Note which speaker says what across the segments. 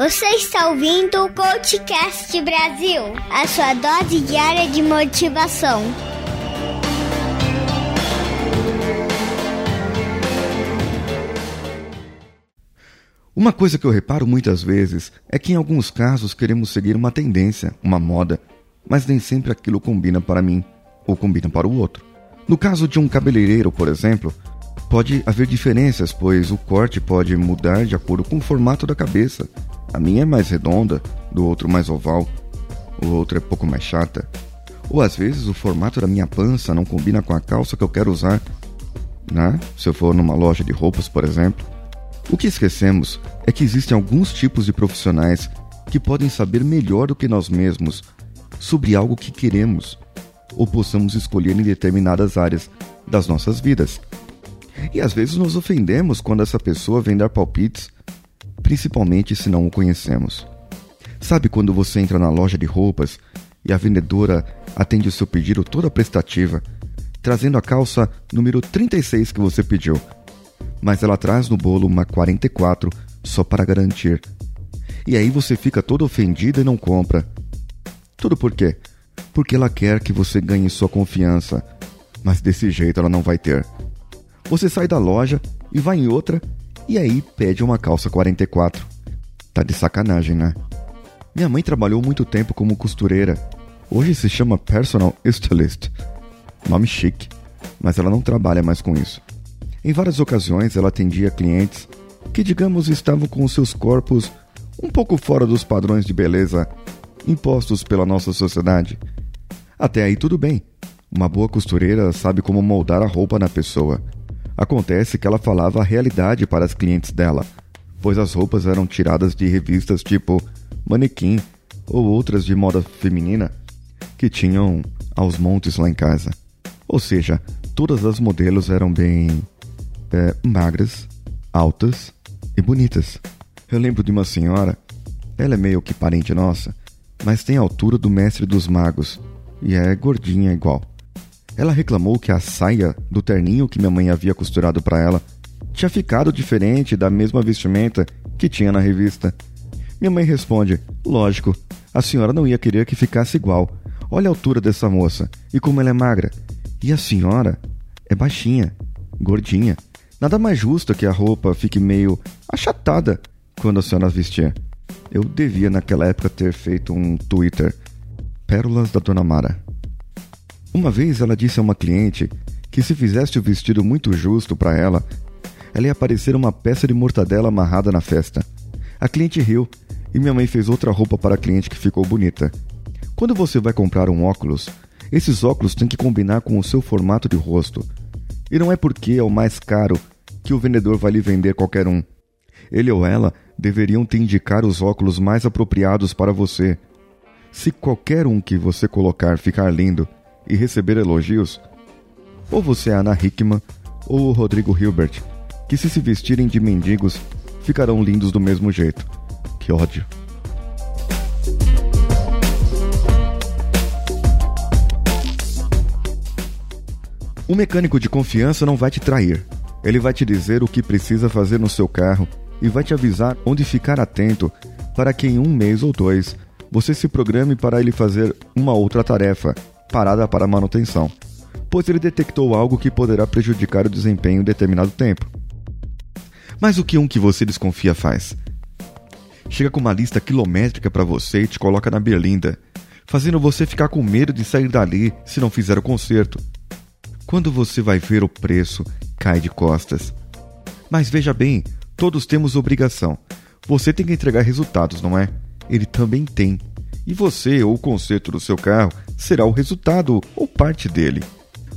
Speaker 1: Você está ouvindo o Coachcast Brasil, a sua dose diária de motivação.
Speaker 2: Uma coisa que eu reparo muitas vezes é que em alguns casos queremos seguir uma tendência, uma moda, mas nem sempre aquilo combina para mim ou combina para o outro. No caso de um cabeleireiro, por exemplo, pode haver diferenças, pois o corte pode mudar de acordo com o formato da cabeça. A minha é mais redonda, do outro mais oval, o outro é pouco mais chata. Ou às vezes o formato da minha pança não combina com a calça que eu quero usar, né? Se eu for numa loja de roupas, por exemplo. O que esquecemos é que existem alguns tipos de profissionais que podem saber melhor do que nós mesmos sobre algo que queremos ou possamos escolher em determinadas áreas das nossas vidas. E às vezes nos ofendemos quando essa pessoa vem dar palpites, principalmente se não o conhecemos. Sabe quando você entra na loja de roupas e a vendedora atende o seu pedido toda prestativa, trazendo a calça número 36 que você pediu, mas ela traz no bolo uma 44 só para garantir. E aí você fica todo ofendido e não compra. Tudo por quê? Porque ela quer que você ganhe sua confiança, mas desse jeito ela não vai ter. Você sai da loja e vai em outra e aí pede uma calça 44. Tá de sacanagem, né? Minha mãe trabalhou muito tempo como costureira. Hoje se chama personal stylist. Nome chique, mas ela não trabalha mais com isso. Em várias ocasiões ela atendia clientes que, digamos, estavam com seus corpos um pouco fora dos padrões de beleza impostos pela nossa sociedade. Até aí tudo bem. Uma boa costureira sabe como moldar a roupa na pessoa Acontece que ela falava a realidade para as clientes dela, pois as roupas eram tiradas de revistas tipo Manequim ou outras de moda feminina que tinham aos montes lá em casa. Ou seja, todas as modelos eram bem é, magras, altas e bonitas. Eu lembro de uma senhora, ela é meio que parente nossa, mas tem a altura do mestre dos magos e é gordinha igual. Ela reclamou que a saia do terninho que minha mãe havia costurado para ela tinha ficado diferente da mesma vestimenta que tinha na revista. Minha mãe responde: Lógico, a senhora não ia querer que ficasse igual. Olha a altura dessa moça e como ela é magra. E a senhora é baixinha, gordinha. Nada mais justo que a roupa fique meio achatada quando a senhora vestir. Eu devia naquela época ter feito um Twitter. Pérolas da Dona Mara. Uma vez ela disse a uma cliente que se fizesse o vestido muito justo para ela, ela ia parecer uma peça de mortadela amarrada na festa. A cliente riu e minha mãe fez outra roupa para a cliente que ficou bonita. Quando você vai comprar um óculos, esses óculos têm que combinar com o seu formato de rosto. E não é porque é o mais caro que o vendedor vai lhe vender qualquer um. Ele ou ela deveriam te indicar os óculos mais apropriados para você. Se qualquer um que você colocar ficar lindo, e receber elogios? Ou você é Ana Hickman ou o Rodrigo Hilbert, que se se vestirem de mendigos ficarão lindos do mesmo jeito. Que ódio. Um mecânico de confiança não vai te trair. Ele vai te dizer o que precisa fazer no seu carro e vai te avisar onde ficar atento para que em um mês ou dois você se programe para ele fazer uma outra tarefa parada para manutenção, pois ele detectou algo que poderá prejudicar o desempenho em determinado tempo. Mas o que um que você desconfia faz? Chega com uma lista quilométrica para você e te coloca na berlinda, fazendo você ficar com medo de sair dali se não fizer o conserto. Quando você vai ver o preço, cai de costas. Mas veja bem, todos temos obrigação. Você tem que entregar resultados, não é? Ele também tem e você ou o conserto do seu carro será o resultado ou parte dele.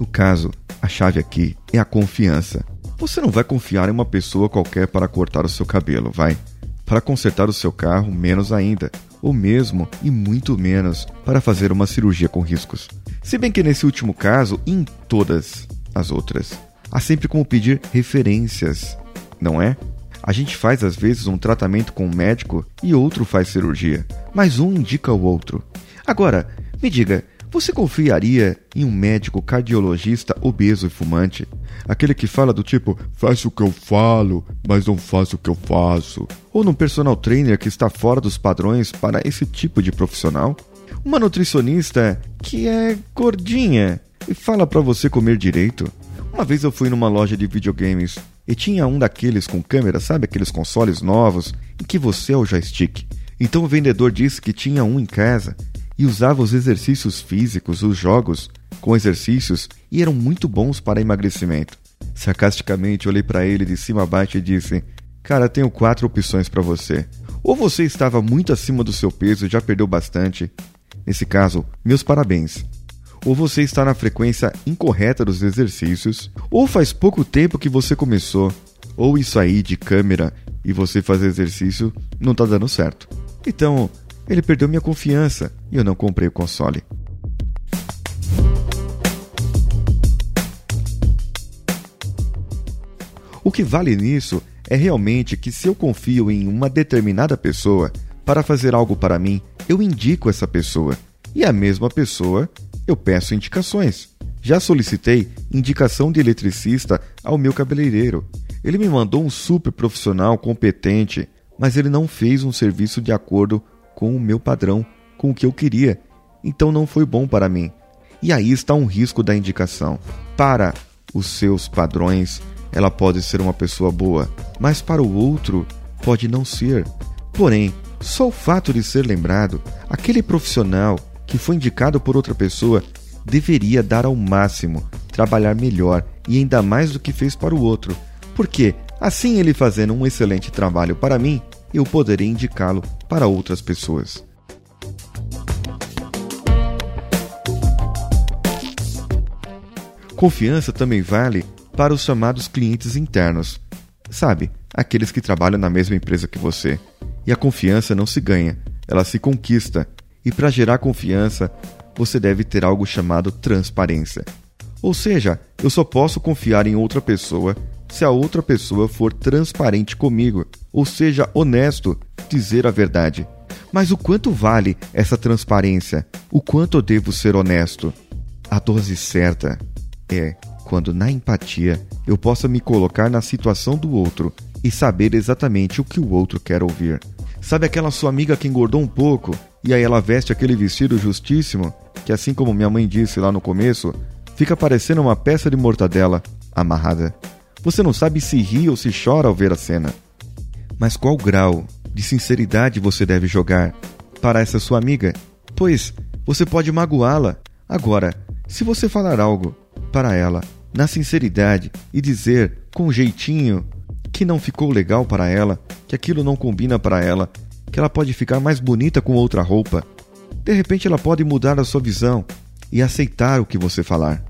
Speaker 2: No caso, a chave aqui é a confiança. Você não vai confiar em uma pessoa qualquer para cortar o seu cabelo, vai? Para consertar o seu carro, menos ainda. Ou mesmo, e muito menos, para fazer uma cirurgia com riscos. Se bem que nesse último caso, em todas as outras, há sempre como pedir referências, não é? A gente faz às vezes um tratamento com um médico e outro faz cirurgia, mas um indica o outro. Agora, me diga, Você confiaria em um médico cardiologista obeso e fumante? Aquele que fala do tipo, faz o que eu falo, mas não faz o que eu faço. Ou num personal trainer que está fora dos padrões para esse tipo de profissional? Uma nutricionista que é gordinha e fala para você comer direito? Uma vez eu fui numa loja de videogames e tinha um daqueles com câmera, sabe aqueles consoles novos em que você é o joystick. Então o vendedor disse que tinha um em casa e usava os exercícios físicos, os jogos com exercícios e eram muito bons para emagrecimento. Sarcasticamente olhei para ele de cima a baixo e disse: Cara, tenho quatro opções para você. Ou você estava muito acima do seu peso e já perdeu bastante. Nesse caso, meus parabéns. Ou você está na frequência incorreta dos exercícios, ou faz pouco tempo que você começou, ou isso aí de câmera e você fazer exercício não está dando certo. Então, ele perdeu minha confiança e eu não comprei o console. O que vale nisso é realmente que se eu confio em uma determinada pessoa para fazer algo para mim, eu indico essa pessoa. E a mesma pessoa, eu peço indicações. Já solicitei indicação de eletricista ao meu cabeleireiro. Ele me mandou um super profissional competente, mas ele não fez um serviço de acordo com o meu padrão, com o que eu queria. Então não foi bom para mim. E aí está um risco da indicação. Para os seus padrões, ela pode ser uma pessoa boa, mas para o outro pode não ser. Porém, só o fato de ser lembrado, aquele profissional que foi indicado por outra pessoa deveria dar ao máximo, trabalhar melhor e ainda mais do que fez para o outro, porque assim ele fazendo um excelente trabalho para mim, eu poderei indicá-lo para outras pessoas. Confiança também vale para os chamados clientes internos. Sabe, aqueles que trabalham na mesma empresa que você. E a confiança não se ganha, ela se conquista. E para gerar confiança, você deve ter algo chamado transparência. Ou seja, eu só posso confiar em outra pessoa se a outra pessoa for transparente comigo, ou seja, honesto, dizer a verdade. Mas o quanto vale essa transparência? O quanto eu devo ser honesto? A dose certa é quando, na empatia, eu possa me colocar na situação do outro e saber exatamente o que o outro quer ouvir. Sabe aquela sua amiga que engordou um pouco e aí ela veste aquele vestido justíssimo que, assim como minha mãe disse lá no começo, fica parecendo uma peça de mortadela amarrada. Você não sabe se ri ou se chora ao ver a cena. Mas qual grau de sinceridade você deve jogar para essa sua amiga? Pois você pode magoá-la. Agora, se você falar algo para ela na sinceridade e dizer com jeitinho que não ficou legal para ela, que aquilo não combina para ela, que ela pode ficar mais bonita com outra roupa, de repente ela pode mudar a sua visão e aceitar o que você falar.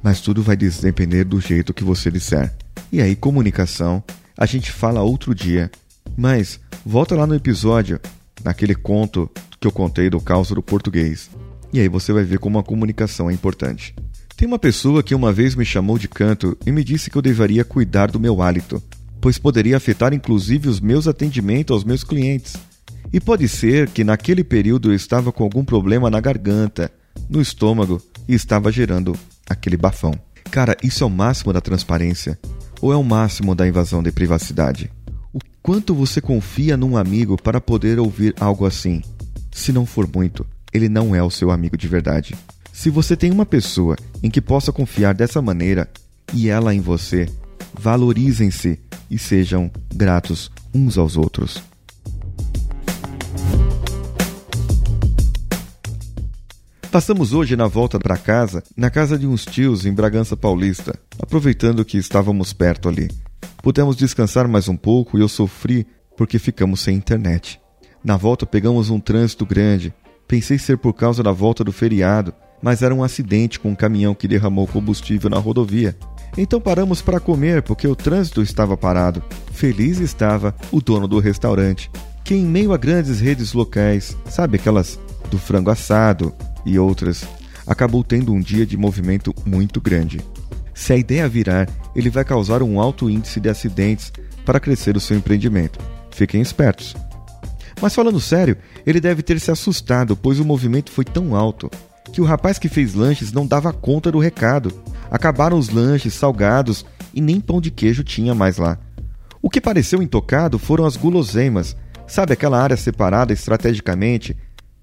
Speaker 2: Mas tudo vai depender do jeito que você disser. E aí, comunicação, a gente fala outro dia. Mas volta lá no episódio, naquele conto que eu contei do caos do português. E aí você vai ver como a comunicação é importante. Tem uma pessoa que uma vez me chamou de canto e me disse que eu deveria cuidar do meu hálito, pois poderia afetar inclusive os meus atendimentos aos meus clientes. E pode ser que naquele período eu estava com algum problema na garganta, no estômago e estava gerando aquele bafão. Cara, isso é o máximo da transparência ou é o máximo da invasão de privacidade? O quanto você confia num amigo para poder ouvir algo assim? Se não for muito, ele não é o seu amigo de verdade. Se você tem uma pessoa em que possa confiar dessa maneira e ela em você, valorizem-se e sejam gratos uns aos outros. Passamos hoje na volta para casa, na casa de uns tios em Bragança Paulista, aproveitando que estávamos perto ali. Pudemos descansar mais um pouco e eu sofri porque ficamos sem internet. Na volta pegamos um trânsito grande. Pensei ser por causa da volta do feriado, mas era um acidente com um caminhão que derramou combustível na rodovia. Então paramos para comer porque o trânsito estava parado. Feliz estava o dono do restaurante, que em meio a grandes redes locais, sabe aquelas do frango assado, e outras, acabou tendo um dia de movimento muito grande. Se a ideia virar, ele vai causar um alto índice de acidentes para crescer o seu empreendimento. Fiquem espertos. Mas falando sério, ele deve ter se assustado, pois o movimento foi tão alto. que o rapaz que fez lanches não dava conta do recado. Acabaram os lanches, salgados e nem pão de queijo tinha mais lá. O que pareceu intocado foram as guloseimas, sabe aquela área separada estrategicamente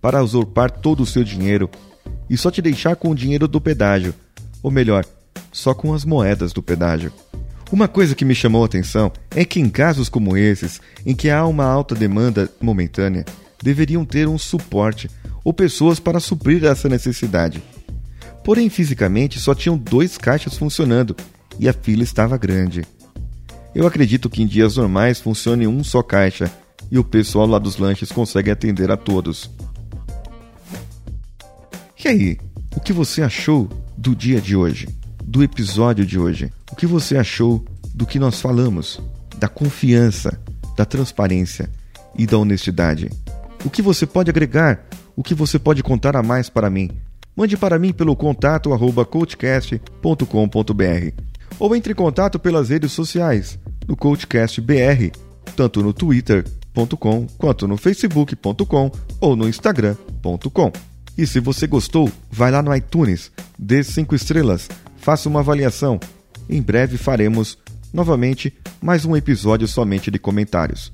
Speaker 2: para usurpar todo o seu dinheiro e só te deixar com o dinheiro do pedágio, ou melhor, só com as moedas do pedágio. Uma coisa que me chamou a atenção é que em casos como esses, em que há uma alta demanda momentânea, deveriam ter um suporte ou pessoas para suprir essa necessidade. Porém, fisicamente só tinham dois caixas funcionando e a fila estava grande. Eu acredito que em dias normais funcione um só caixa e o pessoal lá dos lanches consegue atender a todos. E aí, o que você achou do dia de hoje? Do episódio de hoje? O que você achou do que nós falamos? Da confiança, da transparência e da honestidade? O que você pode agregar? O que você pode contar a mais para mim? Mande para mim pelo contato arroba coachcast.com.br ou entre em contato pelas redes sociais no CoachCastBR, tanto no twitter.com quanto no facebook.com ou no instagram.com. E se você gostou, vai lá no iTunes, dê 5 estrelas, faça uma avaliação. Em breve faremos, novamente, mais um episódio somente de comentários.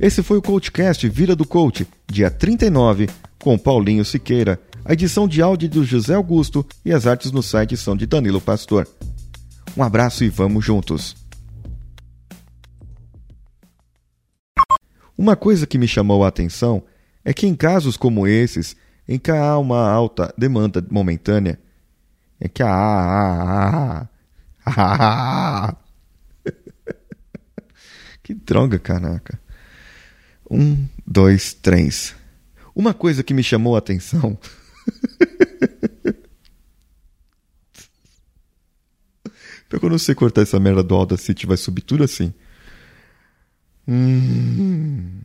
Speaker 2: Esse foi o CoachCast Vira do Coach, dia 39, com Paulinho Siqueira. A edição de áudio do José Augusto e as artes no site são de Danilo Pastor. Um abraço e vamos juntos! Uma coisa que me chamou a atenção é que em casos como esses, em que há uma alta demanda momentânea, é que há. que droga, caraca. Um, dois, três. Uma coisa que me chamou a atenção. Eu não sei cortar essa merda do Audacity, vai subir tudo assim. Hum.